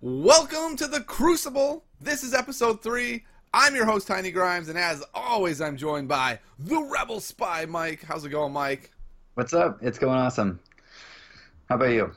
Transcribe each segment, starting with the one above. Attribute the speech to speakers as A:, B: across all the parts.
A: Welcome to the Crucible. This is episode three. I'm your host, Tiny Grimes, and as always, I'm joined by the Rebel Spy, Mike. How's it going, Mike?
B: What's up? It's going awesome. How about you?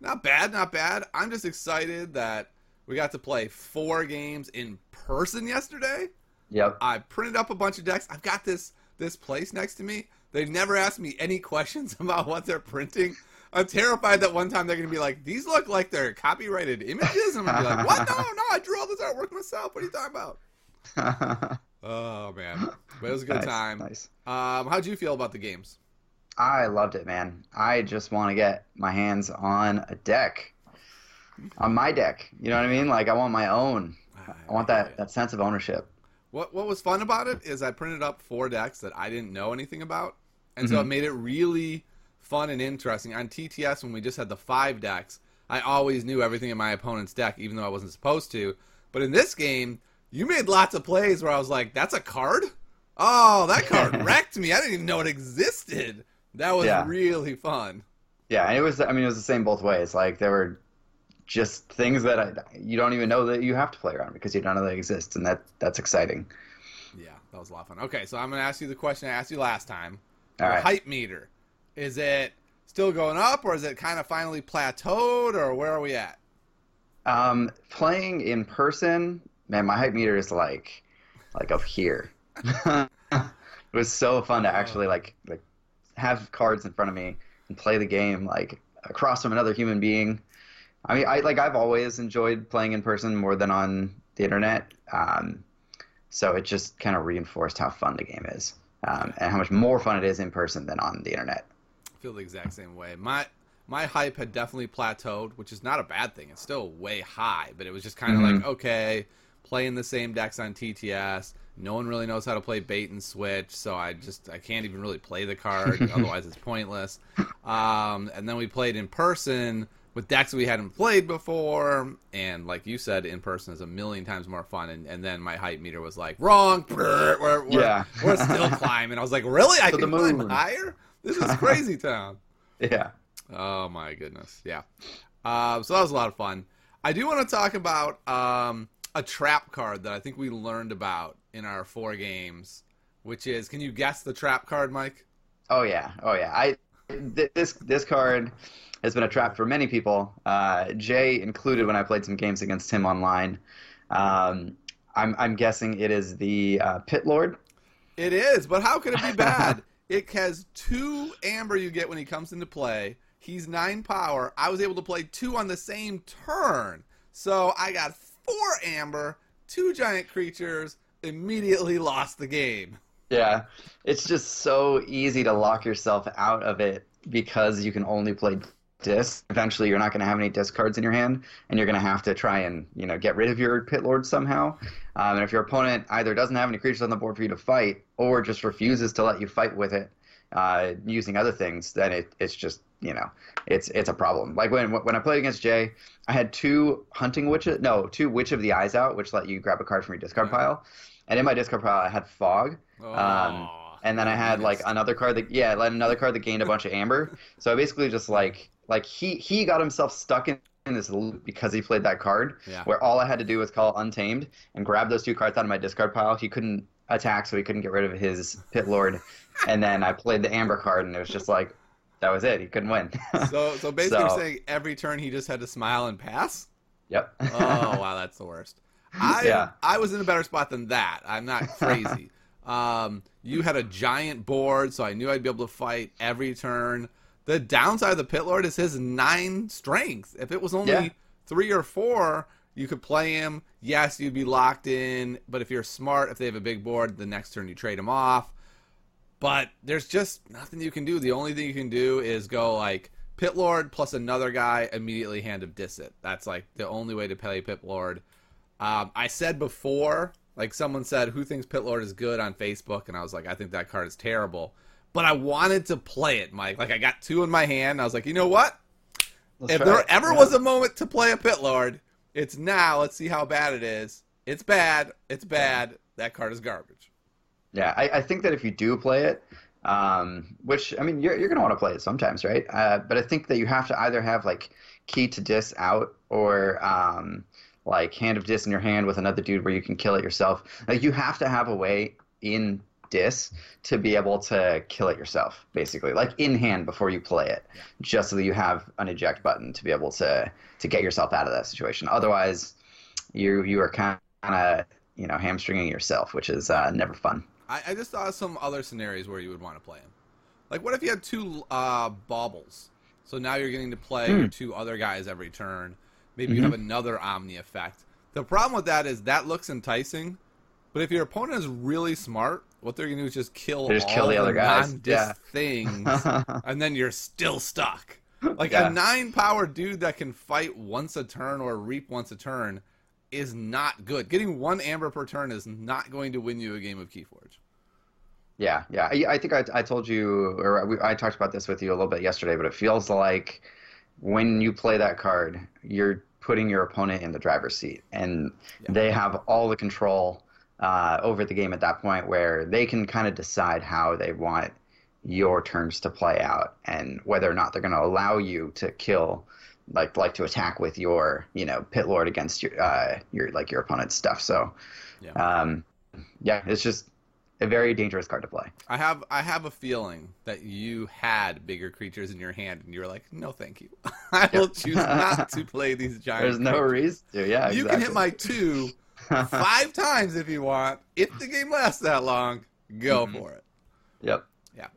A: Not bad, not bad. I'm just excited that we got to play four games in person yesterday.
B: Yep.
A: I printed up a bunch of decks. I've got this this place next to me. They've never asked me any questions about what they're printing. I'm terrified that one time they're gonna be like, "These look like they're copyrighted images." I'm gonna be like, "What? No, no, I drew all this artwork myself. What are you talking about?" Oh man, but it was a good
B: nice,
A: time.
B: Nice.
A: Um, how'd you feel about the games?
B: I loved it, man. I just want to get my hands on a deck, on my deck. You know what I mean? Like I want my own. I want that that sense of ownership.
A: What What was fun about it is I printed up four decks that I didn't know anything about, and so
B: Mhm.
A: it made it really fun and interesting. On TTS, when we just had the five decks, I always knew everything in my opponent's deck, even though I wasn't supposed to. But in this game, you made lots of plays where I was like, "That's a card? Oh, that card wrecked me. I didn't even know it existed." That was
B: Yeah.
A: really fun.
B: Yeah, and it was. I mean, it was the same both ways. Like there were just things that I, you don't even know that you have to play around because you don't know they exist, and that that's exciting.
A: Yeah, that was a lot of fun. Okay, so I'm gonna ask you the question I asked you last time.
B: All right.
A: hype meter. Is it still going up, or is it kind of finally plateaued, or where are we at?
B: Um, playing in person, man, my hype meter is like, like up here. it was so fun to actually like like have cards in front of me and play the game like across from another human being. I mean, I like I've always enjoyed playing in person more than on the internet. Um, so it just kind of reinforced how fun the game is, um, and how much more fun it is in person than on the internet.
A: Feel the exact same way. My my hype had definitely plateaued, which is not a bad thing. It's still way high, but it was just kind of
B: Mhm.
A: like okay, playing the same decks on TTS. No one really knows how to play bait and switch, so I just I can't even really play the card. otherwise, it's pointless. Um, and then we played in person with decks we hadn't played before, and like you said, in person is a million times more fun. And, and then my hype meter was like wrong. We're, we're,
B: Yeah.
A: we're still climbing. I was like, really? I
B: To
A: can
B: the
A: climb higher? This is crazy town.
B: Yeah.
A: Oh my goodness, yeah. Uh, so that was a lot of fun. I do want to talk about um, a trap card that I think we learned about in our four games, which is can you guess the trap card, Mike?
B: Oh yeah, oh yeah. I th- this this card has been a trap for many people. Uh, Jay included when I played some games against him online. Um, I'm I'm guessing it is the uh, Pit Lord.
A: It is, but how could it be bad? it has two amber you get when he comes into play. He's nine power. I was able to play two on the same turn. So I got four amber, two giant creatures, immediately lost the game.
B: Yeah, it's just so easy to lock yourself out of it because you can only play Dis. Eventually, you're not going to have any Dis cards in your hand, and you're going to have to try and you know get rid of your Pit Lord somehow. Um, and if your opponent either doesn't have any creatures on the board for you to fight, or just refuses to let you fight with it uh, using other things, then it, it's just you know it's it's a problem. Like when when I played against Jay, I had two hunting witches, no, two Witch of the Eyes out, which let you grab a card from your discard
A: Yeah.
B: pile. And in my discard pile, I had Fog,
A: Oh,
B: and then I had like another card that yeah, another card that gained a bunch of amber. So I basically just like like he he got himself stuck in, in this loop because he played that card
A: Yeah.
B: where all I had to do was call Untamed and grab those two cards out of my discard pile. He couldn't attack, so he couldn't get rid of his Pit Lord. and then I played the amber card, and it was just like that was it. He couldn't win.
A: So, so basically,
B: So-
A: you're saying every turn he just had to smile and pass.
B: yep.
A: Oh wow, that's the worst. I
B: Yeah.
A: I was in a better spot than that. I'm not crazy. um, you had a giant board, so I knew I'd be able to fight every turn. The downside of the Pit Lord is his nine strength. If it was only
B: Yeah.
A: three or four, you could play him. Yes, you'd be locked in. But if you're smart, if they have a big board, the next turn you trade him off. But there's just nothing you can do. The only thing you can do is go like Pit Lord plus another guy immediately hand of Dis it. That's like the only way to play Pit Lord. Um, I said before, like someone said, who thinks Pit Lord is good on Facebook, and I was like, I think that card is terrible. But I wanted to play it, Mike. Like I got two in my hand. I was like, you know what?
B: Let's
A: if there
B: it.
A: ever
B: Yeah.
A: was a moment to play a Pit Lord, it's now. Let's see how bad it is. It's bad. It's bad. That card is garbage.
B: Yeah, I, I think that if you do play it, um, which I mean, you're you're gonna want to play it sometimes, right? Uh, but I think that you have to either have like key to dis out or um, like Hand of Dis in your hand with another dude where you can kill it yourself. Like you have to have a way in Dis to be able to kill it yourself, basically, like in hand before you play it,
A: Yeah.
B: just so that you have an eject button to be able to to get yourself out of that situation. Otherwise, you you are kind of you know hamstringing yourself, which is uh, never fun.
A: I, I just thought of some other scenarios where you would want to play him. Like, what if you had two uh, baubles? So now you're getting to play
B: Hmm.
A: your two other guys every turn. Maybe you
B: Mhm.
A: have another Omni effect. The problem with that is that looks enticing, but if your opponent is really smart, what they're going to do is just kill
B: They just
A: all
B: kill the other guys. Yeah.
A: things, and then you're still stuck. Like
B: Yeah.
A: a nine power dude that can fight once a turn or reap once a turn is not good. Getting one amber per turn is not going to win you a game of Keyforge.
B: Yeah, yeah. I, I think I, I told you, or we, I talked about this with you a little bit yesterday, but it feels like when you play that card, you're putting your opponent in the driver's seat, and
A: Yeah.
B: they have all the control uh, over the game at that point, where they can kind of decide how they want your turns to play out, and whether or not they're going to allow you to kill, like like to attack with your you know pit lord against your uh, your like your opponent's stuff. So,
A: Yeah.
B: um, yeah, it's just a very dangerous card to play.
A: I have I have a feeling that you had bigger creatures in your hand and you were like, no, thank you. I will choose not to play these giant.
B: There's no reason to. Yeah,
A: You can hit my two five times if you want. If the game lasts that long, go
B: Mhm.
A: for it.
B: yep.
A: Yeah.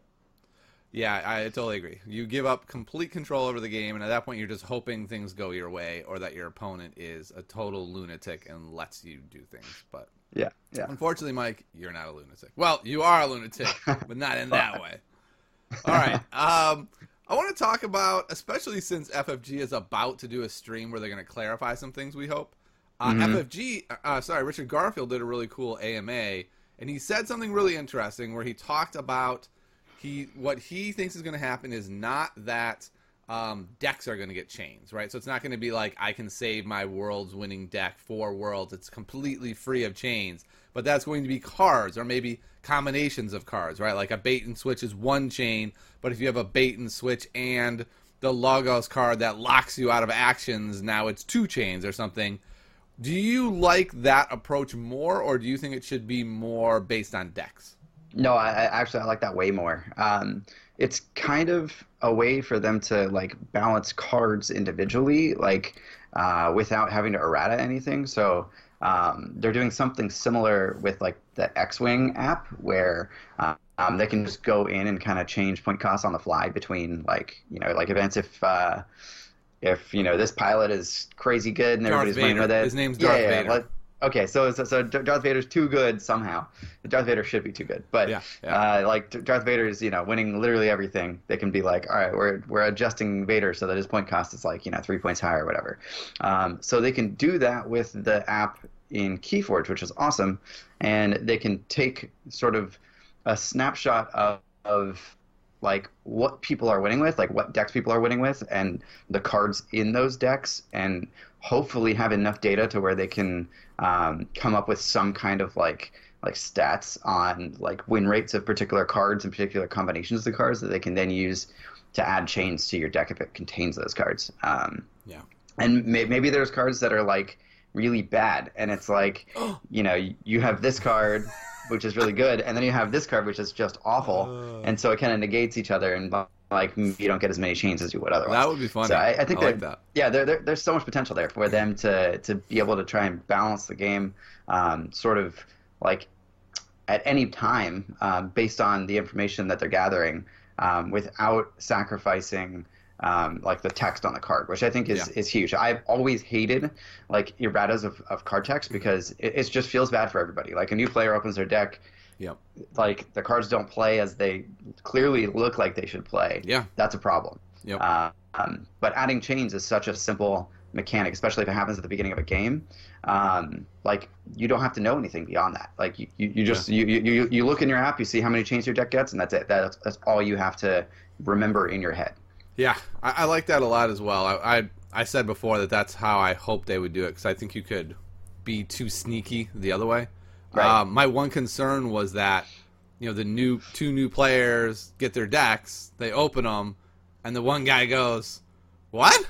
A: Yeah, I totally agree. You give up complete control over the game, and at that point, you're just hoping things go your way, or that your opponent is a total lunatic and lets you do things. But
B: Yeah. Yeah.
A: unfortunately, Mike, you're not a lunatic. Well, you are a lunatic, but not in that way. All right. Um, I want to talk about, especially since FFG is about to do a stream where they're going to clarify some things. We hope. Uh,
B: Mhm.
A: FFG, uh, sorry, Richard Garfield did a really cool AMA, and he said something really interesting where he talked about he what he thinks is going to happen is not that um, decks are going to get chains, right? So it's not going to be like I can save my world's winning deck for worlds. It's completely free of chains, but that's going to be cards or maybe combinations of cards, right? Like a bait and switch is one chain, but if you have a bait and switch and the Logos card that locks you out of actions, now it's two chains or something. Do you like that approach more, or do you think it should be more based on decks?
B: No, I, I actually I like that way more. Um, it's kind of a way for them to like balance cards individually, like uh, without having to errata anything. So um, they're doing something similar with like the X-wing app, where uh, um, they can just go in and kind of change point costs on the fly between like you know like events if. Uh, if you know this pilot is crazy good and
A: Darth
B: everybody's winning
A: Vader.
B: with it,
A: His name's
B: yeah,
A: Darth
B: yeah,
A: Vader.
B: like- okay, so, so so Darth Vader's too good somehow. Darth Vader should be too good, but
A: Yeah, yeah.
B: Uh, like Darth Vader is you know winning literally everything. They can be like, all right, we're we're adjusting Vader so that his point cost is like you know three points higher or whatever. Um, so they can do that with the app in KeyForge, which is awesome, and they can take sort of a snapshot of, of like what people are winning with, like what decks people are winning with, and the cards in those decks, and hopefully have enough data to where they can um, come up with some kind of like like stats on like win rates of particular cards and particular combinations of the cards that they can then use to add chains to your deck if it contains those cards. Um,
A: Yeah.
B: and may- maybe there's cards that are like really bad, and it's like you know you have this card which is really good, and then you have this card which is just awful,
A: Uh.
B: and so it kind of negates each other, and like you don't get as many chains as you would otherwise.
A: That would be funny.
B: So I, I think
A: like
B: that,
A: that.
B: yeah, there, there, there's so much potential there for them to to be able to try and balance the game, um, sort of like at any time um, based on the information that they're gathering, um, without sacrificing. Um, like the text on the card, which I think is,
A: Yeah.
B: is huge. I've always hated like erratas of, of card text because it, it just feels bad for everybody. Like a new player opens their deck,
A: Yep.
B: like the cards don't play as they clearly look like they should play.
A: Yeah.
B: That's a problem.
A: Yep.
B: Uh, um, but adding chains is such a simple mechanic, especially if it happens at the beginning of a game. Um, like you don't have to know anything beyond that. Like you, you, you just you, you, you you look in your app, you see how many chains your deck gets, and that's it. That's, that's all you have to remember in your head.
A: Yeah, I, I like that a lot as well. I, I I said before that that's how I hope they would do it because I think you could be too sneaky the other way.
B: Right.
A: Um, my one concern was that you know the new two new players get their decks, they open them, and the one guy goes, "What?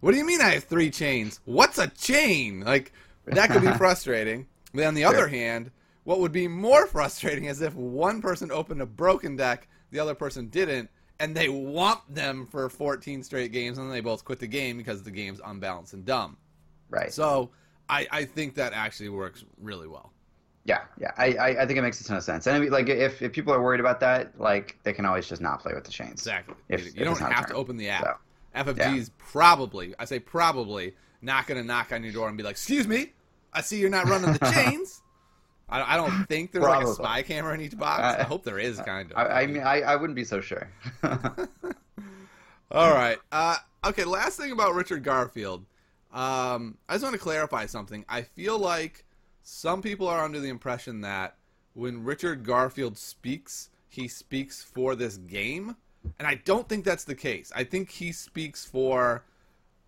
A: What do you mean I have three chains? What's a chain? Like that could be frustrating. But on the other hand, what would be more frustrating is if one person opened a broken deck, the other person didn't, and they whomped them for 14 straight games, and then they both quit the game because the game's unbalanced and dumb.
B: Right.
A: So I, I think that actually works really well.
B: Yeah, yeah, I, I, I think it makes a ton of sense. And I mean, like, if, if people are worried about that, like, they can always just not play with the chains.
A: Exactly.
B: If-
A: you
B: if
A: don't have to open the app.
B: So,
A: FFG's probably, I say probably, not going to knock on your door and be like, "Excuse me, I see you're not running the chains." I, I don't think there's like a spy camera in each box. I hope there is, kind of.
B: I, I mean, I, I wouldn't be so sure.
A: All right. Uh, okay. Last thing about Richard Garfield. Um, I just want to clarify something. I feel like some people are under the impression that when Richard Garfield speaks, he speaks for this game, and I don't think that's the case. I think he speaks for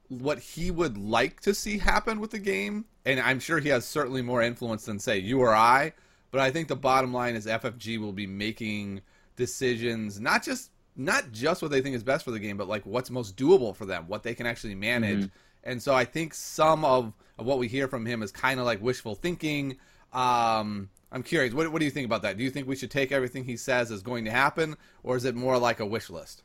A: what he would like to see happen with the game, and I'm sure he has certainly more influence than say you or I. But I think the bottom line is FFG will be making decisions, not just not just what they think is best for the game, but like what's most doable for them, what they can actually manage. And so I think some of, of what we hear from him is kind of like wishful thinking. Um, I'm curious, what, what do you think about that? Do you think we should take everything he says as going to happen, or is it more like a wish list?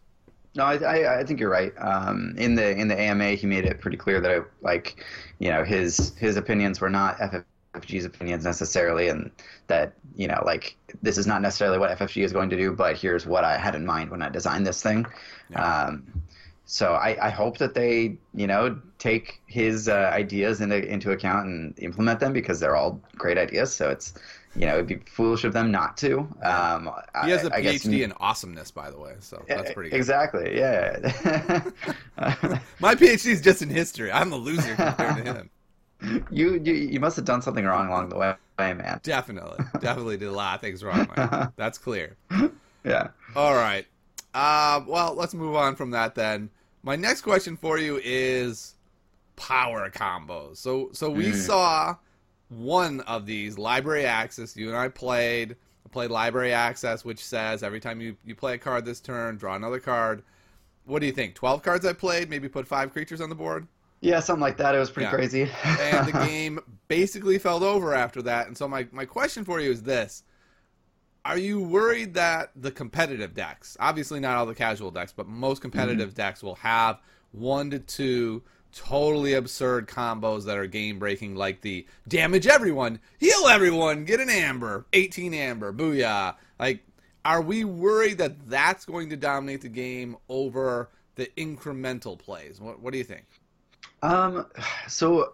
B: No, I, I, I think you're right. Um, in the in the AMA, he made it pretty clear that it, like, you know, his his opinions were not FFG's opinions necessarily, and that you know, like, this is not necessarily what FFG is going to do, but here's what I had in mind when I designed this thing. Um, so I, I hope that they, you know, take his uh, ideas into into account and implement them because they're all great ideas. So it's, you know, it'd be foolish of them not to. Um,
A: He has a
B: I- I guess-
A: PhD in awesomeness, by the way, so that's pretty good.
B: Exactly. Yeah.
A: My PhD is just in history. I'm the loser compared to him.
B: you, you you must have done something wrong along the way, man.
A: Definitely, definitely did a lot of things wrong. Mike. That's clear.
B: Yeah.
A: All right. Uh, well, let's move on from that then. My next question for you is power combos. So, so we
B: Mm.
A: saw one of these library access. You and I played. I played library access, which says every time you you play a card this turn, draw another card. What do you think? Twelve cards I played, maybe put five creatures on the board.
B: Yeah, something like that. It was pretty
A: Yeah.
B: crazy.
A: and the game basically fell over after that. And so my, my question for you is this. Are you worried that the competitive decks, obviously not all the casual decks, but most competitive
B: Mm-hmm.
A: decks will have one to two totally absurd combos that are game breaking, like the damage everyone, heal everyone, get an amber, 18 amber, booyah. Like, are we worried that that's going to dominate the game over the incremental plays? What, what do you think?
B: Um, so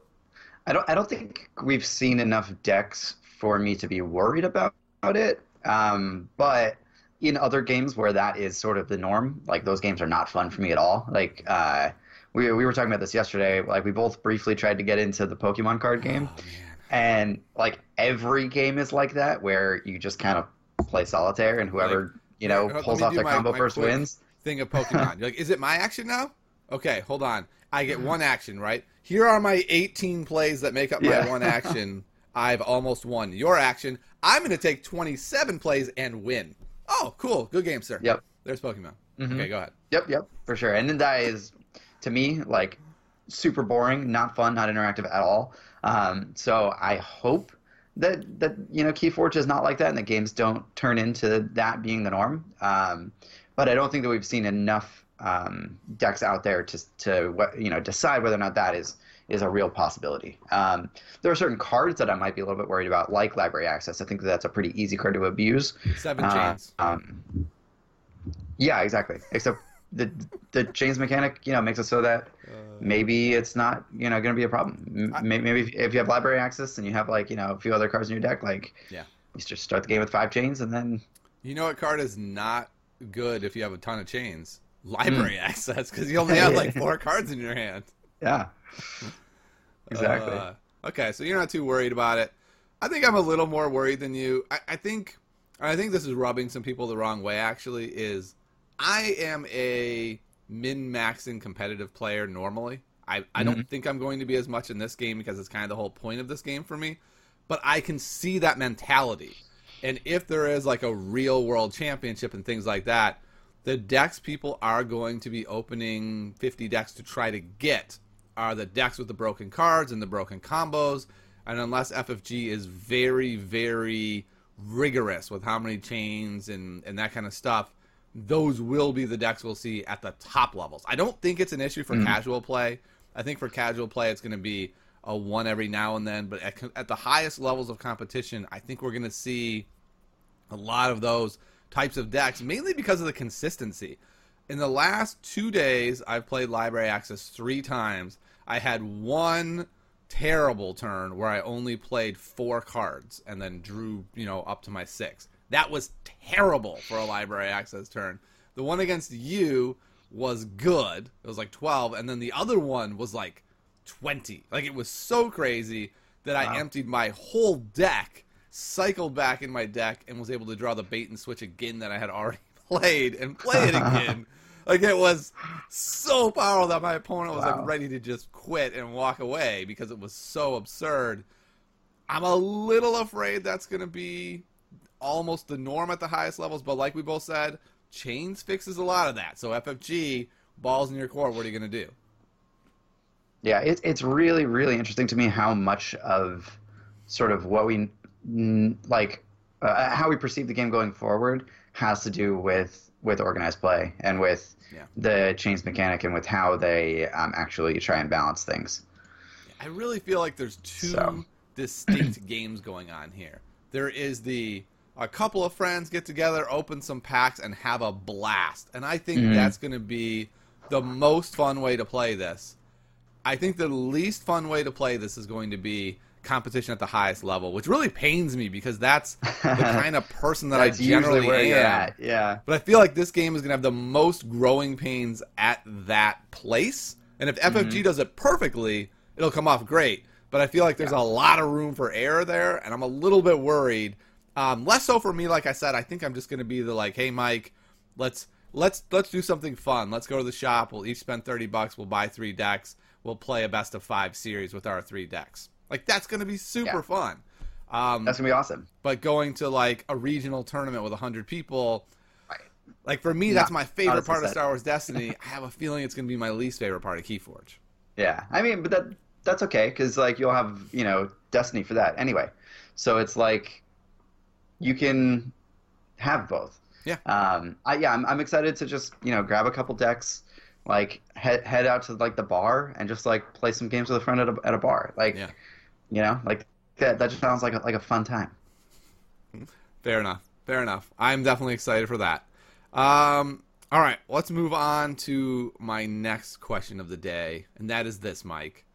B: I don't I don't think we've seen enough decks for me to be worried about it. Um, but in other games where that is sort of the norm, like those games are not fun for me at all. Like uh, we we were talking about this yesterday. Like we both briefly tried to get into the Pokemon card game,
A: Oh,
B: and like every game is like that where you just kind of play solitaire and whoever you know pulls off the
A: my-
B: combo
A: my
B: first wins.
A: thing of Pokemon. You're like, is it my action now? Okay, hold on. I get one action, right? Here are my 18 plays that make up my
B: Yeah.
A: one action. I've almost won. Your action, I'm going to take 27 plays and win. Oh, cool. Good game, sir.
B: Yep.
A: There's Pokemon.
B: Mhm.
A: Okay, go ahead.
B: Yep, yep, for sure. And then that is, to me, like super boring, not fun, not interactive at all. Um, so I hope that that you know Keyforge is not like that, and the games don't turn into that being the norm. Um, but I don't think that we've seen enough um, decks out there to to you know decide whether or not that is is a real possibility. Um, there are certain cards that I might be a little bit worried about, like Library Access. I think that that's a pretty easy card to abuse.
A: Seven chains.
B: Um, yeah, exactly. Except the the chains mechanic, you know, makes it so that maybe it's not, you know, going to be a problem.
A: I-
B: Maybe if- you have library access and you have like, you know, a few other cards in your deck, like,
A: Yeah.
B: you just start the game with five chains and then
A: You know what card is not good if you have a ton of chains? Library
B: Hmm.
A: access, because you only have like four cards in your hand.
B: yeah, exactly.
A: Uh, okay, so you're not too worried about it. I think I'm a little more worried than you. I, I think, I think this is rubbing some people the wrong way. Actually, is I am a min maxing competitive player normally. I, I don't mm-hmm. think I'm going to be as much in this game because it's kind of the whole point of this game for me. But I can see that mentality. And if there is like a real world championship and things like that, the decks people are going to be opening 50 decks to try to get are the decks with the broken cards and the broken combos. And unless FFG is very, very rigorous with how many chains and, and that kind of stuff, those will be the decks we'll see at the top levels. I don't think it's an issue for mm. casual play. I think for casual play, it's going to be a one every now and then. But at, at the highest levels of competition, I think we're going to see a lot of those types of decks, mainly because of the consistency. In the last two days, I've played Library Access three times. I had one terrible turn where I only played four cards and then drew, you know, up to my six. That was terrible for a library access turn. The one against you was good. It was like 12 and then the other one was like 20. Like it was so crazy that wow. I emptied my whole deck, cycled back in my deck and was able to draw the bait and switch again that I had already played and play it again. like it was so powerful that my opponent was wow. like ready to just quit and walk away because it was so absurd. I'm a little afraid that's going to be almost the norm at the highest levels, but like we both said, chains fixes a lot of that. So FFG, balls in your court, what are you going to do?
B: Yeah, it, it's really, really interesting to me how much of sort of what we like, uh, how we perceive the game going forward has to do with with organized play and with yeah. the chains mechanic and with how they um, actually try and balance things.
A: I really feel like there's two so. distinct games going on here. There is the a couple of friends get together, open some packs, and have a blast. And I think mm-hmm. that's going to be the most fun way to play this. I think the least fun way to play this is going to be competition at the highest level, which really pains me because that's the kind of person that I generally am.
B: Yeah. Yeah.
A: But I feel like this game is going to have the most growing pains at that place. And if FFG mm-hmm. does it perfectly, it'll come off great. But I feel like there's yeah. a lot of room for error there, and I'm a little bit worried um, less so for me, like I said. I think I'm just going to be the like, hey, Mike, let's let's let's do something fun. Let's go to the shop. We'll each spend thirty bucks. We'll buy three decks. We'll play a best of five series with our three decks. Like that's going to be super yeah. fun.
B: Um, that's gonna be awesome.
A: But going to like a regional tournament with hundred people, right. like for me, that's my favorite part of Star Wars Destiny. I have a feeling it's gonna be my least favorite part of Keyforge.
B: Yeah, I mean, but that that's okay because like you'll have you know Destiny for that anyway. So it's like you can have both.
A: Yeah.
B: Um. I yeah. I'm I'm excited to just you know grab a couple decks, like head head out to like the bar and just like play some games with a friend at a at a bar. Like, yeah. you know, like that. That just sounds like a, like a fun time.
A: Fair enough. Fair enough. I'm definitely excited for that. Um. All right, let's move on to my next question of the day, and that is this, Mike.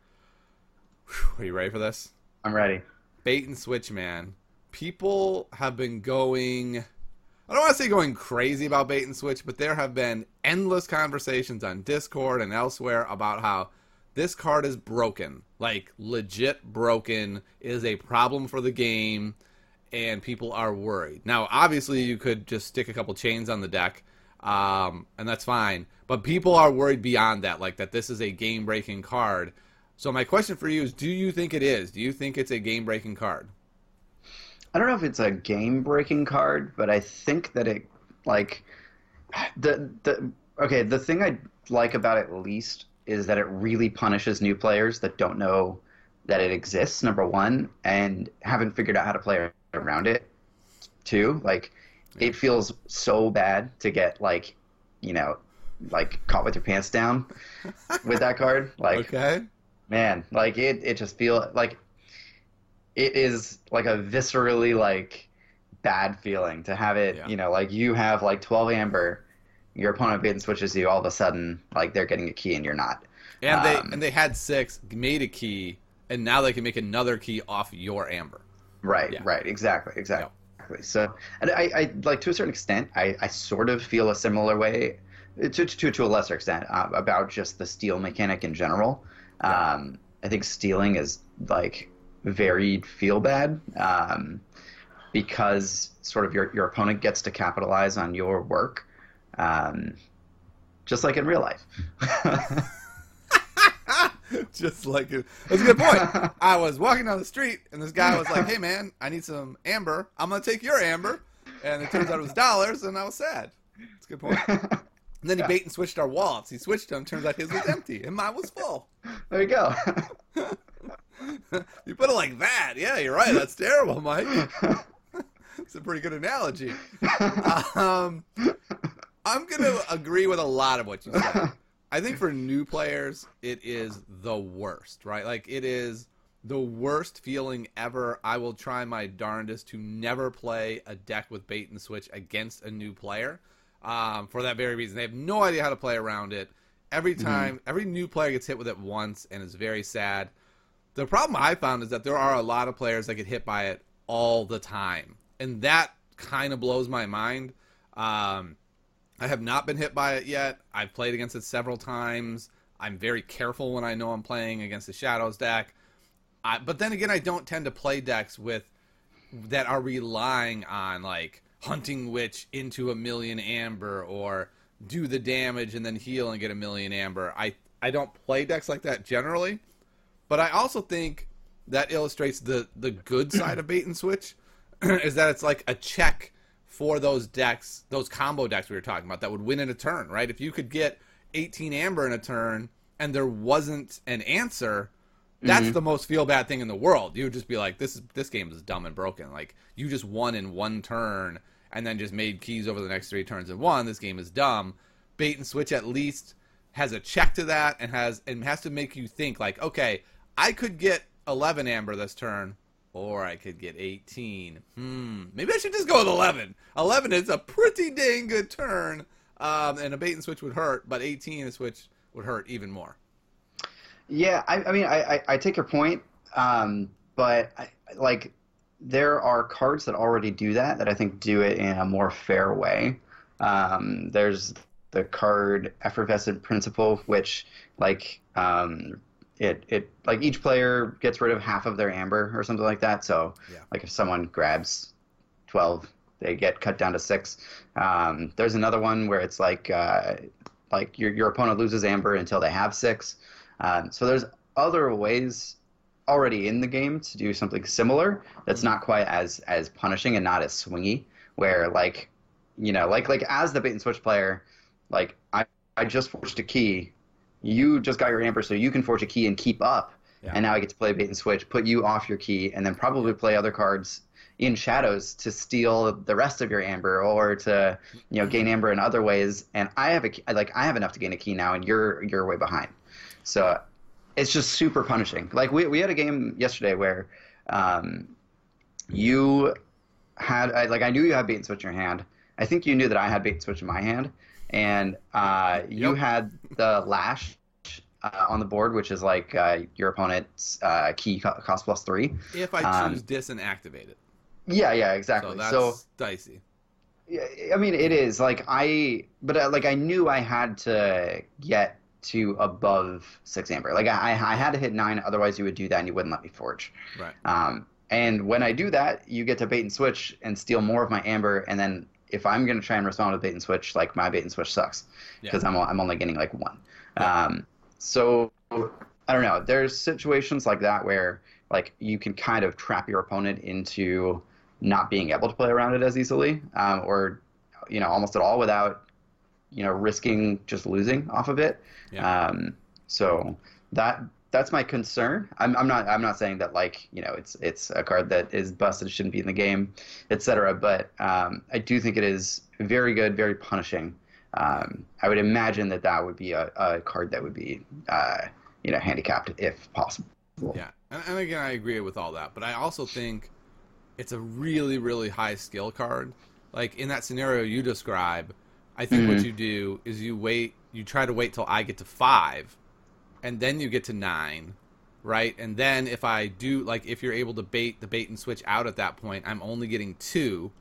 A: Whew, are you ready for this?
B: I'm ready.
A: Bait and switch, man people have been going I don't want to say going crazy about bait and switch, but there have been endless conversations on Discord and elsewhere about how this card is broken. Like legit broken is a problem for the game and people are worried. Now, obviously you could just stick a couple chains on the deck um, and that's fine, but people are worried beyond that like that this is a game-breaking card. So my question for you is do you think it is? Do you think it's a game-breaking card?
B: I don't know if it's a game breaking card, but I think that it like the the okay, the thing I like about it least is that it really punishes new players that don't know that it exists, number one, and haven't figured out how to play around it. Two, like it feels so bad to get like, you know, like caught with your pants down with that card. Like
A: Okay.
B: Man, like it it just feel like it is like a viscerally like bad feeling to have it. Yeah. You know, like you have like twelve amber, your opponent bait and switches you. All of a sudden, like they're getting a key and you're not.
A: And um, they and they had six, made a key, and now they can make another key off your amber.
B: Right. Yeah. Right. Exactly. Exactly. So, and I, I like to a certain extent, I, I sort of feel a similar way, to to, to a lesser extent, uh, about just the steal mechanic in general. Yeah. Um, I think stealing is like very feel bad um, because sort of your, your opponent gets to capitalize on your work, um, just like in real life.
A: just like it. That's a good point. I was walking down the street and this guy was like, "Hey man, I need some amber. I'm gonna take your amber," and it turns out it was dollars, and I was sad. It's a good point. And then he bait and switched our wallets. He switched them. Turns out his was empty and mine was full.
B: There you go.
A: you put it like that. Yeah, you're right. That's terrible, Mike. It's a pretty good analogy. Um, I'm going to agree with a lot of what you said. I think for new players, it is the worst, right? Like, it is the worst feeling ever. I will try my darndest to never play a deck with bait and switch against a new player um, for that very reason. They have no idea how to play around it. Every time, every new player gets hit with it once and is very sad. The problem I found is that there are a lot of players that get hit by it all the time, and that kind of blows my mind. Um, I have not been hit by it yet. I've played against it several times. I'm very careful when I know I'm playing against the Shadows deck. I, but then again, I don't tend to play decks with that are relying on like hunting witch into a million amber or do the damage and then heal and get a million amber. I I don't play decks like that generally, but I also think that illustrates the the good side of bait and switch is that it's like a check for those decks, those combo decks we were talking about that would win in a turn, right? If you could get 18 amber in a turn and there wasn't an answer, that's mm-hmm. the most feel bad thing in the world. You would just be like, this is this game is dumb and broken. Like you just won in one turn and then just made keys over the next three turns and won. This game is dumb. Bait and switch at least has a check to that and has and has to make you think like, okay, I could get 11 amber this turn, or I could get 18. Hmm, maybe I should just go with 11. 11 is a pretty dang good turn, um, and a bait and switch would hurt, but 18 a switch would hurt even more.
B: Yeah, I, I mean, I, I, I take your point, um, but I, like there are cards that already do that that I think do it in a more fair way. Um, there's the card Effervescent Principle, which like um, it it like each player gets rid of half of their amber or something like that. So
A: Yeah.
B: like if someone grabs twelve, they get cut down to six. Um, there's another one where it's like uh, like your your opponent loses amber until they have six. Um, so there's other ways already in the game to do something similar that's not quite as as punishing and not as swingy. Where like you know like like as the bait and switch player, like I I just forged a key. You just got your amber, so you can forge a key and keep up.
A: Yeah.
B: And now I get to play bait and switch, put you off your key, and then probably play other cards in shadows to steal the rest of your amber or to you know gain amber in other ways. And I have a like I have enough to gain a key now, and you're you're way behind. So it's just super punishing. Like we we had a game yesterday where um, you had I, like I knew you had bait and switch in your hand. I think you knew that I had bait and switch in my hand, and uh, you
A: Yep.
B: had the lash uh, on the board, which is like uh, your opponent's uh, key co- cost plus three.
A: If I
B: Um,
A: choose dis and activate it.
B: Yeah, yeah,
A: So
B: exactly.
A: that's
B: so
A: dicey.
B: Yeah, I mean, it is like I, but uh, like I knew I had to get to above six amber. Like I, I had to hit nine, otherwise you would do that and you wouldn't let me forge.
A: Right.
B: Um, and when I do that, you get to bait and switch and steal more of my amber, and then if I'm gonna try and respond with bait and switch, like my bait and switch sucks
A: Yeah.
B: because I'm I'm only getting like one.
A: Yeah.
B: Um, so I don't know. There's situations like that where like you can kind of trap your opponent into not being able to play around it as easily, um, or you know almost at all without you know risking just losing off of it.
A: Yeah.
B: Um, so that that's my concern. I'm, I'm not I'm not saying that like you know it's it's a card that is busted shouldn't be in the game, etc. But um, I do think it is very good, very punishing. Um, I would imagine that that would be a, a card that would be uh, you know handicapped if possible.
A: Yeah, and, and again, I agree with all that, but I also think it's a really, really high skill card. Like in that scenario you describe, I think what
B: Mhm.
A: you do is you wait, you try to wait till I get to five, and then you get to nine, right? And then if I do, like, if you're able to bait the bait and switch out at that point, I'm only getting two,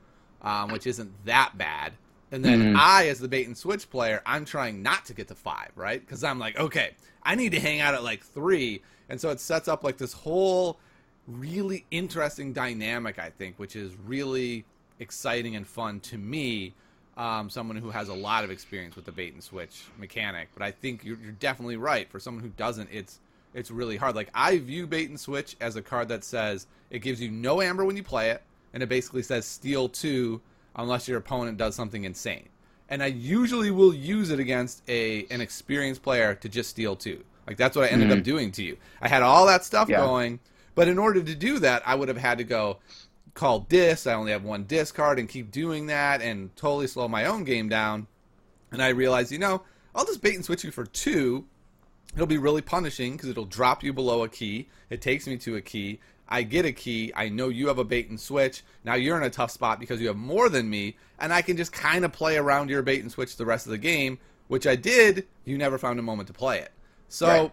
A: um, which isn't that bad. And then
B: Mhm.
A: I, as the bait and switch player, I'm trying not to get to five, right? Because I'm like, okay, I need to hang out at like three, and so it sets up like this whole really interesting dynamic, I think, which is really exciting and fun to me. Um, someone who has a lot of experience with the bait and switch mechanic, but I think you're, you're definitely right. For someone who doesn't, it's it's really hard. Like I view bait and switch as a card that says it gives you no amber when you play it, and it basically says steal two unless your opponent does something insane. and I usually will use it against a an experienced player to just steal two. Like that's what I ended
B: Mhm.
A: up doing to you. I had all that stuff
B: Yeah.
A: going, but in order to do that, I would have had to go call dis. I only have one discard and keep doing that and totally slow my own game down. And I realized, you know, I'll just bait and switch you for two. It'll be really punishing because it'll drop you below a key. It takes me to a key. I get a key. I know you have a bait and switch. Now you're in a tough spot because you have more than me, and I can just kind of play around your bait and switch the rest of the game, which I did. You never found a moment to play it. So
B: Right.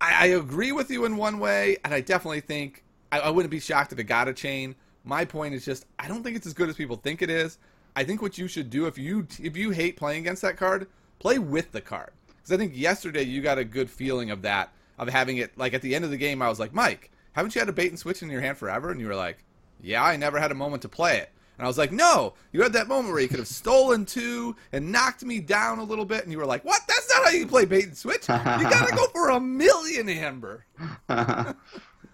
A: I, I agree with you in one way, and I definitely think I, I wouldn't be shocked if it got a chain. My point is just I don't think it's as good as people think it is. I think what you should do if you if you hate playing against that card, play with the card. Because I think yesterday you got a good feeling of that of having it like at the end of the game. I was like, Mike, haven't you had a bait and switch in your hand forever? And you were like, Yeah, I never had a moment to play it. And I was like, No, you had that moment where you could have stolen two and knocked me down a little bit. And you were like, What? That's not how you play bait and switch. You gotta go for a million, Amber.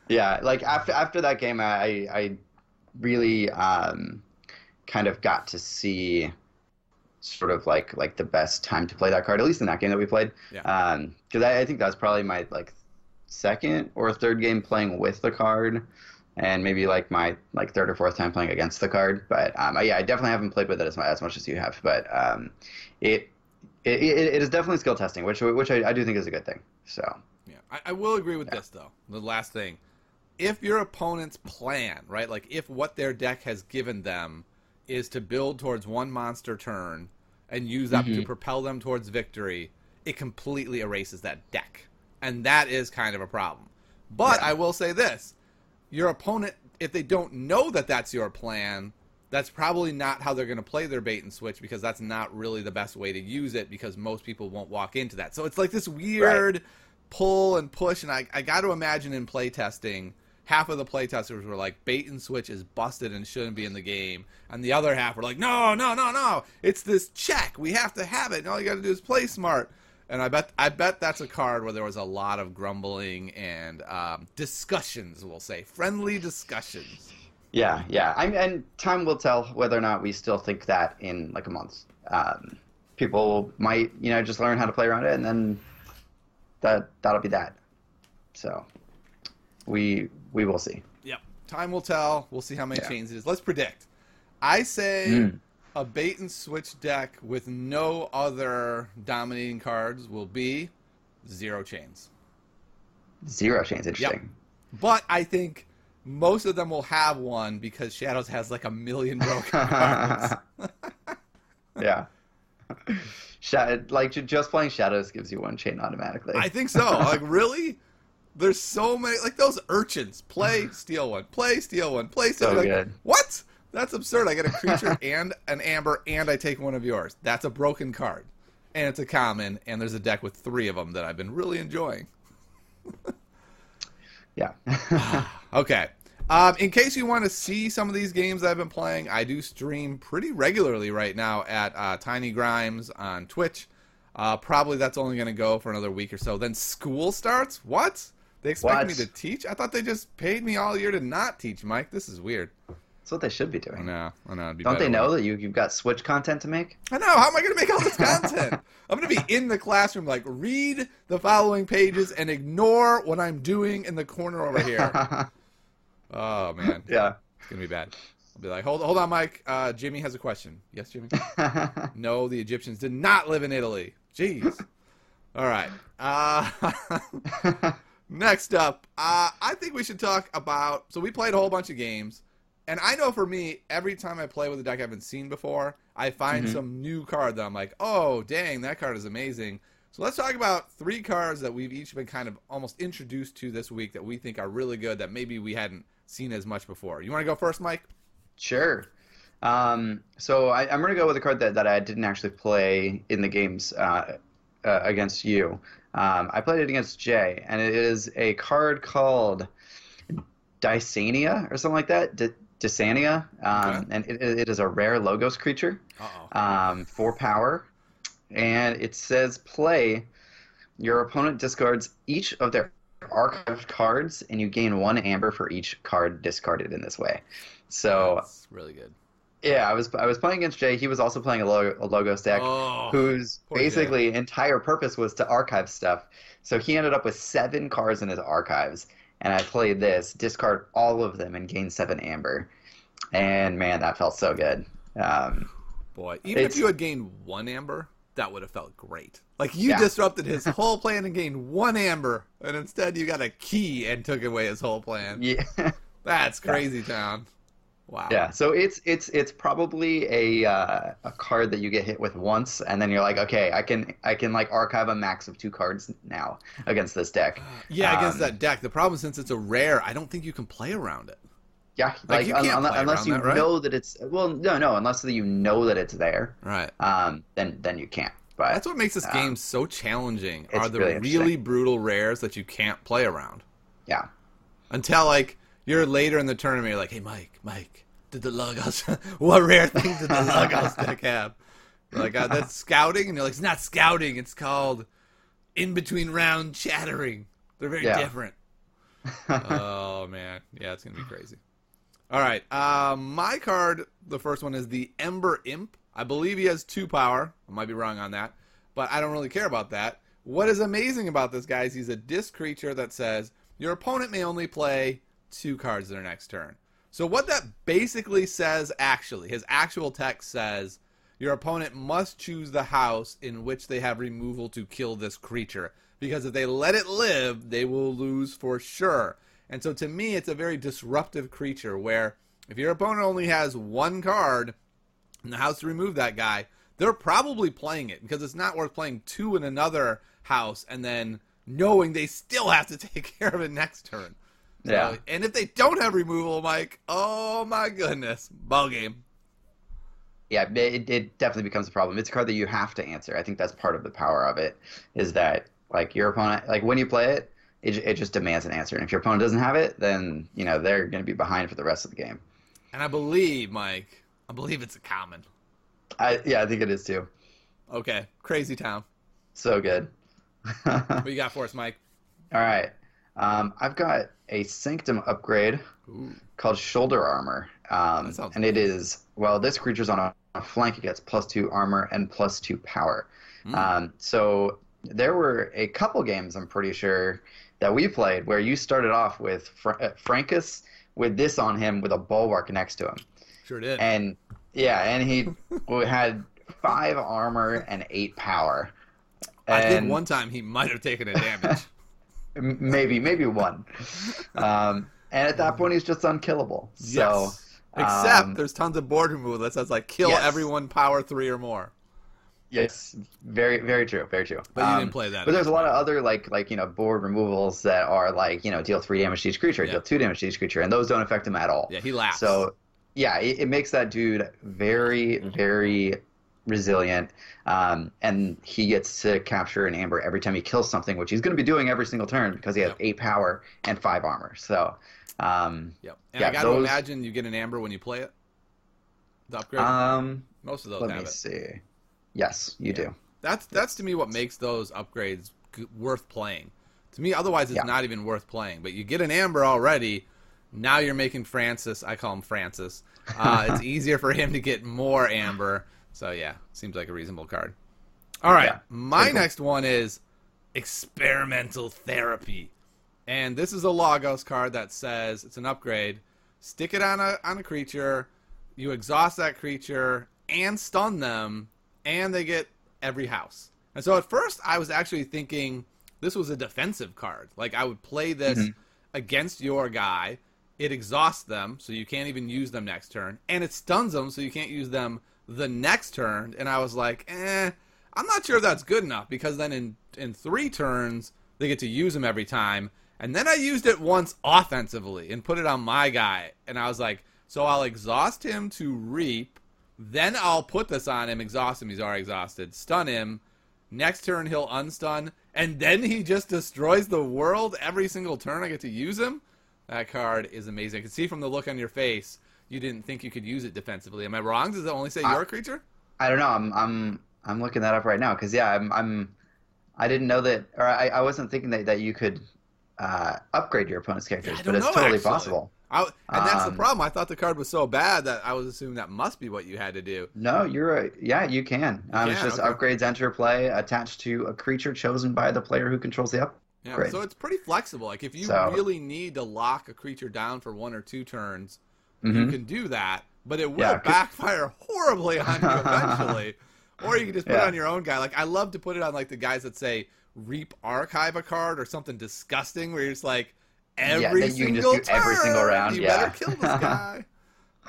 B: yeah, like after after that game, I I really um, kind of got to see sort of like like the best time to play that card, at least in that game that we played.
A: Yeah.
B: Because I, I think that was probably my like second or third game playing with the card, and maybe like my like third or fourth time playing against the card. But um, yeah, I definitely haven't played with it as much, as much as you have. But um, it, it it it is definitely skill testing, which which I, I do think is a good thing. So
A: Yeah, I, I will agree with this though. The last thing, if your opponent's plan, right, like if what their deck has given them is to build towards one monster turn and use that to
B: Mhm.
A: propel them towards victory, it completely erases that deck, and that is kind of a problem. But
B: Yeah.
A: I will say this: your opponent, if they don't know that that's your plan, that's probably not how they're going to play their bait and switch because that's not really the best way to use it because most people won't walk into that. So it's like this weird pull and push, and I, I got to imagine in playtesting, half of the playtesters were like, bait and switch is busted and shouldn't be in the game, and the other half were like, no, no, no, no, it's this check, we have to have it, and all you got to do is play smart. And I bet I bet that's a card where there was a lot of grumbling and um, discussions. We'll say friendly discussions.
B: Yeah, yeah. I and time will tell whether or not we still think that in like a month. Um, people might, you know, just learn how to play around it, and then that that'll be that. So we we will see.
A: Yep. Time will tell. We'll see how many
B: Yeah.
A: chains it is. Let's predict. I say
B: Mm.
A: a bait and switch deck with no other dominating cards will be zero chains.
B: Zero chains. Interesting.
A: But I think most of them will have one because Shadows has like a million broken cards.
B: yeah. Sha- like just playing shadows gives you one chain automatically.
A: I think so. Like really? There's so many like those urchins. Play, steal one. Play, steal one. Play, steal
B: So
A: like,
B: good.
A: What? That's absurd. I get a creature and an amber and I take one of yours. That's a broken card. And it's a common and there's a deck with 3 of them that I've been really enjoying.
B: yeah.
A: Okay. Um, in case you want to see some of these games I've been playing, I do stream pretty regularly right now at uh, Tiny Grimes on Twitch. Uh, probably that's only going to go for another week or so. Then school starts. What? They expect
B: What?
A: me to teach? I thought they just paid me all year to not teach, Mike. This is weird.
B: That's what they should be doing.
A: know. I know. Be
B: Don't they know that you you've got Twitch content to make?
A: I know. How am I going to make all this content? I'm going to be in the classroom, like, read the following pages and ignore what I'm doing in the corner over here. Oh, man.
B: yeah.
A: It's gonna be bad. I'll be like, hold, hold on, Mike. Uh, Jimmy has a question. Yes, Jimmy. no, the Egyptians did not live in Italy. Jeez. All right. Uh, next up, uh, I think we should talk about. So we played a whole bunch of games, and I know for me, every time I play with a deck I haven't seen before, I find
B: Mhm.
A: some new card that I'm like, oh, dang, that card is amazing. So let's talk about three cards that we've each been kind of almost introduced to this week that we think are really good that maybe we hadn't seen as much before. You want to go first, Mike?
B: Sure. Um, so I, I'm going to go with a card that, that I didn't actually play in the games uh, uh, against you. Um, I played it against Jay, and it is a card called Dysania or something like that. D- Dysania. Um,
A: Okay.
B: And it, it is a rare Logos creature um, for power. And it says play. Your opponent discards each of their archived cards, and you gain one amber for each card discarded in this way. So
A: That's really good.
B: Yeah, I was I was playing against Jay. He was also playing a, Lo- a Logos deck,
A: Oh,
B: whose
A: poor Jay.
B: basically entire purpose was to archive stuff. So he ended up with seven cards in his archives, and I played this, discard all of them, and gain seven amber. And man, that felt so good. Um,
A: boy. Even if you had gained one amber, that would have felt great. Like you
B: Yeah.
A: disrupted his whole plan and gained one amber, and instead you got a key and took away his whole plan.
B: yeah,
A: That's crazy town. Wow.
B: yeah. So it's it's it's probably a uh, a card that you get hit with once, and then you're like, okay, I can I can like archive a max of two cards now against this deck.
A: Yeah, against
B: Um,
A: that deck. The problem, since it's a rare, I don't think you can play around it.
B: Yeah,
A: Like,
B: like,
A: you
B: un-
A: can't
B: un- unless you
A: that, right?
B: know that it's well, no, no, unless you know that it's there,
A: Right.
B: um, then then you can't. But
A: That's what makes this
B: um,
A: game so challenging. Are the
B: really
A: really, brutal rares that you can't play around
B: yeah,
A: until like you're later in the tournament. You're like, hey, Mike, Mike, did the Logos? what rare thing did the Logos deck have? You're like, uh, that's scouting, and you're like, it's not scouting. It's called in between round chattering. They're very
B: Yeah.
A: different. oh man, yeah, it's gonna be crazy. All right, uh, my card, the first one is the Ember Imp. I believe he has two power. I might be wrong on that, but I don't really care about that. What is amazing about this guy is he's a Dis creature that says your opponent may only play two cards their next turn. So what that basically says, actually, his actual text says your opponent must choose the house in which they have removal to kill this creature. Because if they let it live, they will lose for sure. And so to me, it's a very disruptive creature where if your opponent only has one card in the house to remove that guy, they're probably playing it because it's not worth playing two in another house and then knowing they still have to take care of it next turn. So-
B: Yeah.
A: and if they don't have removal, Mike, oh my goodness, ball game.
B: yeah, it, it definitely becomes a problem. It's a card that you have to answer. I think that's part of the power of it, is that like your opponent, like when you play it, it, it just demands an answer. And if your opponent doesn't have it, then you know they're going to be behind for the rest of the game.
A: And I believe, Mike, I believe it's a common.
B: I yeah, I think it is too.
A: Okay, crazy town.
B: So good.
A: What you got for us, Mike?
B: All right. Um, I've got a Sanctum upgrade
A: Ooh.
B: called Shoulder Armor. Um, and it is, well, this creature's on a, a flank. It gets plus two armor and plus two power.
A: Mm.
B: Um, so there were a couple games, I'm pretty sure, that we played where you started off with Fra- uh, Francus with this on him with a bulwark next to him.
A: Sure did.
B: And yeah, and he had five armor and eight power.
A: I think
B: And-
A: one time he might have taken a damage.
B: Maybe maybe one um, and at that point he's just unkillable so
A: yes. Except
B: um,
A: there's tons of board removal that says like kill
B: Yes.
A: everyone power three or more.
B: yes very very true very true
A: But you
B: Um,
A: didn't play that.
B: but there's a lot of other like like you know board removals that are like you know deal three damage to each creature
A: Yeah.
B: deal two damage to each creature and those don't affect him at all
A: Yeah, he laughs.
B: so yeah it, it makes that dude very very resilient um, and he gets to capture an amber every time he kills something which he's going to be doing every single turn because he has
A: Yep.
B: eight power and five armor so um,
A: Yep. And
B: yeah,
A: I got to imagine you get an amber when you play it. The upgrade.
B: um
A: Most of those
B: Let me
A: it.
B: see. Yes, you do.
A: That's that's to me what makes those upgrades g- worth playing. To me, otherwise it's
B: Yeah.
A: not even worth playing. But you get an amber already. Now you're making Francis. I call him Francis. Uh, it's easier for him to get more amber. So yeah, seems like a reasonable card. All right,
B: Yeah,
A: my
B: pretty cool.
A: next one is experimental therapy, and this is a Logos card that says it's an upgrade. Stick it on a on a creature, you exhaust that creature and stun them, and they get every house. And so at first, I was actually thinking this was a defensive card. Like I would play this
B: Mhm.
A: against your guy. It exhausts them, so you can't even use them next turn, and it stuns them, so you can't use them the next turn. And I was like, eh, I'm not sure if that's good enough because then in in three turns they get to use him every time. And then I used it once offensively and put it on my guy, and I was like, so I'll exhaust him to reap, then I'll put this on him, exhaust him, he's already exhausted, stun him. Next turn he'll unstun, and then he just destroys the world every single turn I get to use him. That card is amazing. I can see from the look on your face you didn't think you could use it defensively. Am I wrong? Does it only say
B: I-
A: your creature?
B: I don't know. I'm I'm I'm looking that up right now because yeah, I'm I'm I didn't know that, or I, I wasn't thinking that, that you could uh, upgrade your opponent's characters,
A: I
B: but it's
A: know,
B: totally
A: actually.
B: possible.
A: I, and that's the
B: Um,
A: problem. I thought the card was so bad that I was assuming that must be what you had to do.
B: No, you're right. Yeah, you can. Um, it's just
A: okay.
B: upgrades enter play attached to a creature chosen by the player who controls the up.
A: Yeah, so it's pretty flexible. Like if you
B: So-
A: really need to lock a creature down for one or two turns, you
B: Mhm.
A: can do that. But it will
B: Yeah,
A: backfire horribly on you eventually. or you can just put it on your own guy. Like I love to put it on like the guys that say reap archive a card or something disgusting where you're just like every
B: you just
A: single
B: do every single round,
A: You
B: yeah.
A: better kill this guy.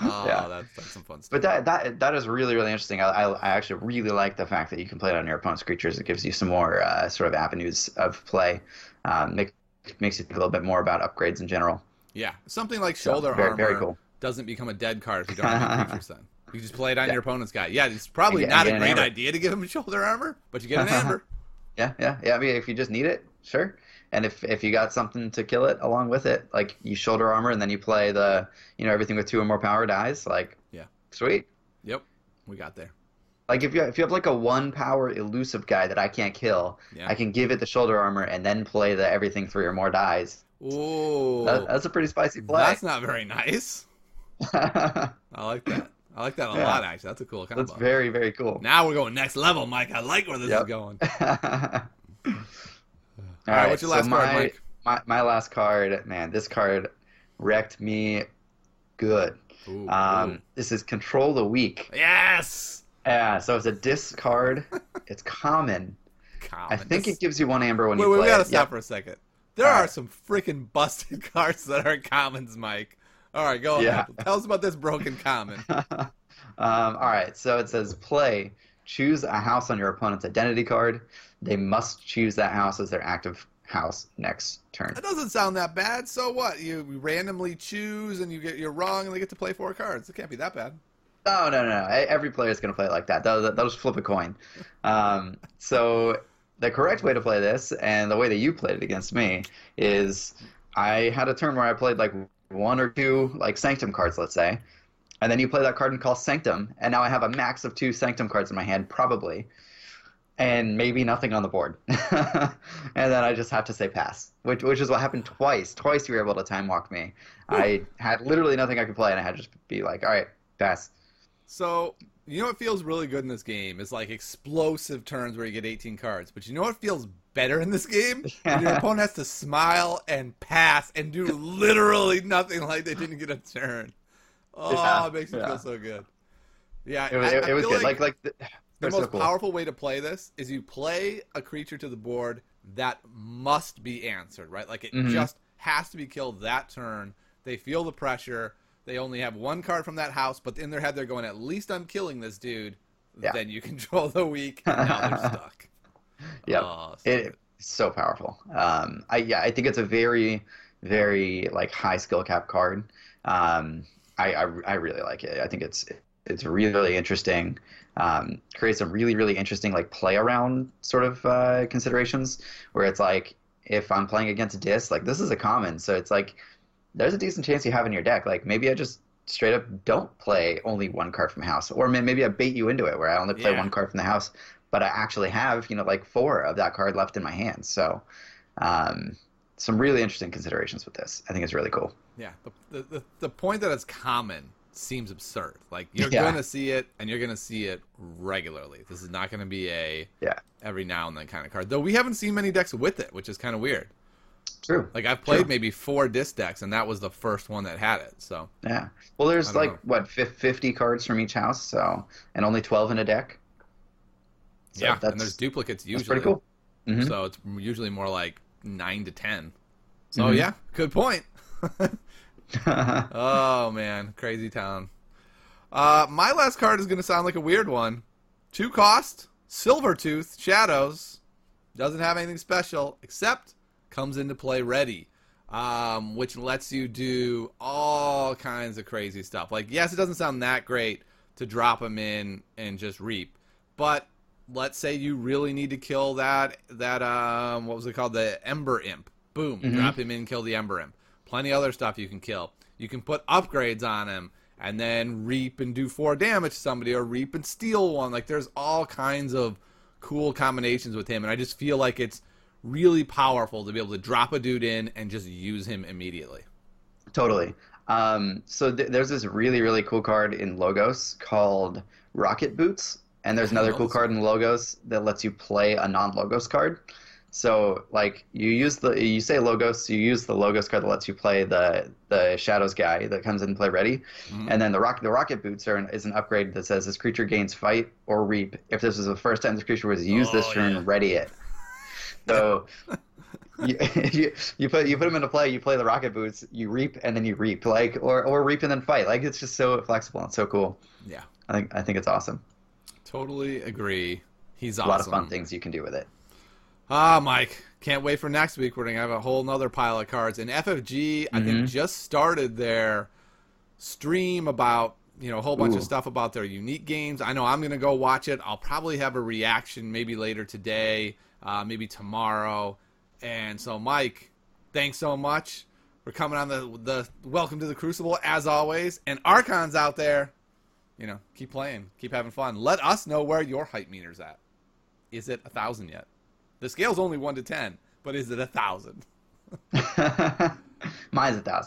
A: oh,
B: Yeah.
A: that's, that's some fun stuff.
B: But that that that is really really interesting. I, I, I actually really like the fact that you can play it on your opponent's creatures. It gives you some more uh, sort of avenues of play. Um, make, makes you think a little bit more about upgrades in general.
A: Yeah, something like
B: So,
A: shoulder
B: very-
A: armor
B: very cool.
A: Doesn't become a dead card if you don't have any creatures then. You just play it on
B: Yeah.
A: your opponent's guy. Yeah, it's probably
B: get-
A: not a great idea to give him shoulder armor, but you get an amber.
B: Yeah, yeah, yeah. I mean, if you just need it, sure. And if if you got something to kill it along with it, like you shoulder armor and then you play the you know everything with two or more power dies, like
A: Yeah.
B: sweet.
A: Yep, we got there.
B: Like if you if you have like a one power elusive guy that I can't kill,
A: Yeah.
B: I can give it the shoulder armor and then play the everything three or more dies.
A: Ooh,
B: That, that's a pretty spicy play.
A: that's not very nice. I like that. I like that a
B: Yeah.
A: lot. Actually, that's a cool combo.
B: That's very very cool.
A: Now we're going next level, Mike. I like where this
B: Yep.
A: is going.
B: All
A: All right, what's your last
B: so
A: card,
B: my,
A: Mike?
B: My, my last card, man, this card wrecked me good.
A: Ooh,
B: Um,
A: ooh.
B: this is Control the Weak.
A: Yes.
B: Yeah, so it's a Dis card. it's common.
A: common.
B: I think
A: This-
B: it gives you one amber when
A: Wait,
B: you
A: wait,
B: play
A: we gotta
B: it.
A: stop
B: Yep.
A: for a second. There
B: All
A: are
B: right.
A: some freaking busted cards that are commons, Mike. All right, go
B: Yeah.
A: ahead. Tell us about this broken common.
B: um, all right, so it says play. Choose a house on your opponent's identity card. They must choose that house as their active house next turn.
A: That doesn't sound that bad. So what? You randomly choose and you get you're wrong and they get to play four cards. It can't be that bad.
B: No, no, no, no. Every player is going to play it like that. They'll, they'll just flip a coin. Um, so the correct way to play this, and the way that you played it against me, is I had a turn where I played like one or two like Sanctum cards, let's say, and then you play that card and call Sanctum, and now I have a max of two Sanctum cards in my hand, probably, and maybe nothing on the board, and then I just have to say pass, which which is what happened twice. Twice you were able to time walk me. I had literally nothing I could play, and I had to just be like, all right, pass.
A: So you know what feels really good in this game is like explosive turns where you get 18 cards. But you know what feels better in this game? When your opponent has to smile and pass and do literally nothing like they didn't get a turn. Oh,
B: Yeah,
A: it makes me
B: yeah.
A: feel so good. Yeah,
B: It was,
A: I- I
B: it was good. Like like, the,
A: the most
B: so cool.
A: powerful way to play this is you play a creature to the board that must be answered, right? Like it
B: Mhm.
A: just has to be killed that turn. They feel the pressure. They only have one card from that house, but in their head they're going, at least I'm killing this dude.
B: Yeah.
A: Then you control the weak, and now they're stuck.
B: Yep.
A: Oh, so
B: it
A: good.
B: so powerful. Um, I yeah, I think it's a very very like high skill cap card. Um, I, I I really like it. I think it's it's really really interesting. Um, creates some really really interesting like play around sort of uh, considerations where it's like if I'm playing against Dis, like this is a common, so it's like there's a decent chance you have in your deck. Like maybe I just straight up don't play only one card from house, or maybe I bait you into it where I only play
A: Yeah.
B: one card from the house, but I actually have you know like four of that card left in my hand. So um, some really interesting considerations with this. I think it's really cool.
A: Yeah, the, the, the, point that it's common seems absurd. Like you're
B: Yeah.
A: going to see it, and you're going to see it regularly. This is not going to be a
B: Yeah.
A: every now and then kind of card. Though we haven't seen many decks with it, which is kind of weird.
B: True.
A: Like I've played
B: True.
A: maybe four Dis decks, and that was the first one that had it. So
B: Yeah. Well, there's like
A: know.
B: what 50 cards from each house, so and only 12 in a deck. So
A: yeah, and there's duplicates
B: that's
A: usually.
B: pretty cool. Mhm.
A: So it's usually more like nine to ten. So
B: Mhm.
A: yeah, good point. Oh man, crazy town. Uh, my last card is going to sound like a weird one. Two cost, Silvertooth Shadows. Doesn't have anything special except comes into play ready, um, which lets you do all kinds of crazy stuff. Like, yes, it doesn't sound that great to drop them in and just reap, but let's say you really need to kill that that um, what was it called, the Ember Imp. Boom,
B: Mhm.
A: drop him in, and kill the Ember Imp. Plenty of other stuff you can kill. You can put upgrades on him and then reap and do four damage to somebody or reap and steal one. Like there's all kinds of cool combinations with him and I just feel like it's really powerful to be able to drop a dude in and just use him immediately.
B: Totally. Um, so th- there's this really really cool card in Logos called Rocket Boots, and there's another cool card in Logos that lets you play a non-Logos card. So like you use the you say Logos, you use the Logos card that lets you play the the Shadows guy that comes in and play ready,
A: Mhm.
B: and then the rock the Rocket Boots are an, is an upgrade that says this creature gains fight or reap if this is the first time this creature was used this
A: Oh,
B: turn.
A: yeah.
B: Ready it. So. you, you you put you put them into play. You play the rocket boots. You reap and then you reap, like or or reap and then fight. Like it's just so flexible and so cool.
A: Yeah,
B: I think I think it's awesome.
A: totally agree. He's
B: A lot of fun things you can do with it.
A: Ah, Mike, can't wait for next week. We're gonna have a whole nother pile of cards. And FFG, I think,
B: Mhm.
A: just started their stream about you know a whole bunch of stuff about their unique games. I know I'm gonna go watch it. I'll probably have a reaction maybe later today, uh, maybe tomorrow. And so, Mike, thanks so much for coming on the the Welcome to the Crucible as always. And Archons out there, you know, keep playing, keep having fun. Let us know where your hype meter's at. Is it a thousand yet? The scale's only one to ten, but is it a thousand?
B: Mine's a thousand.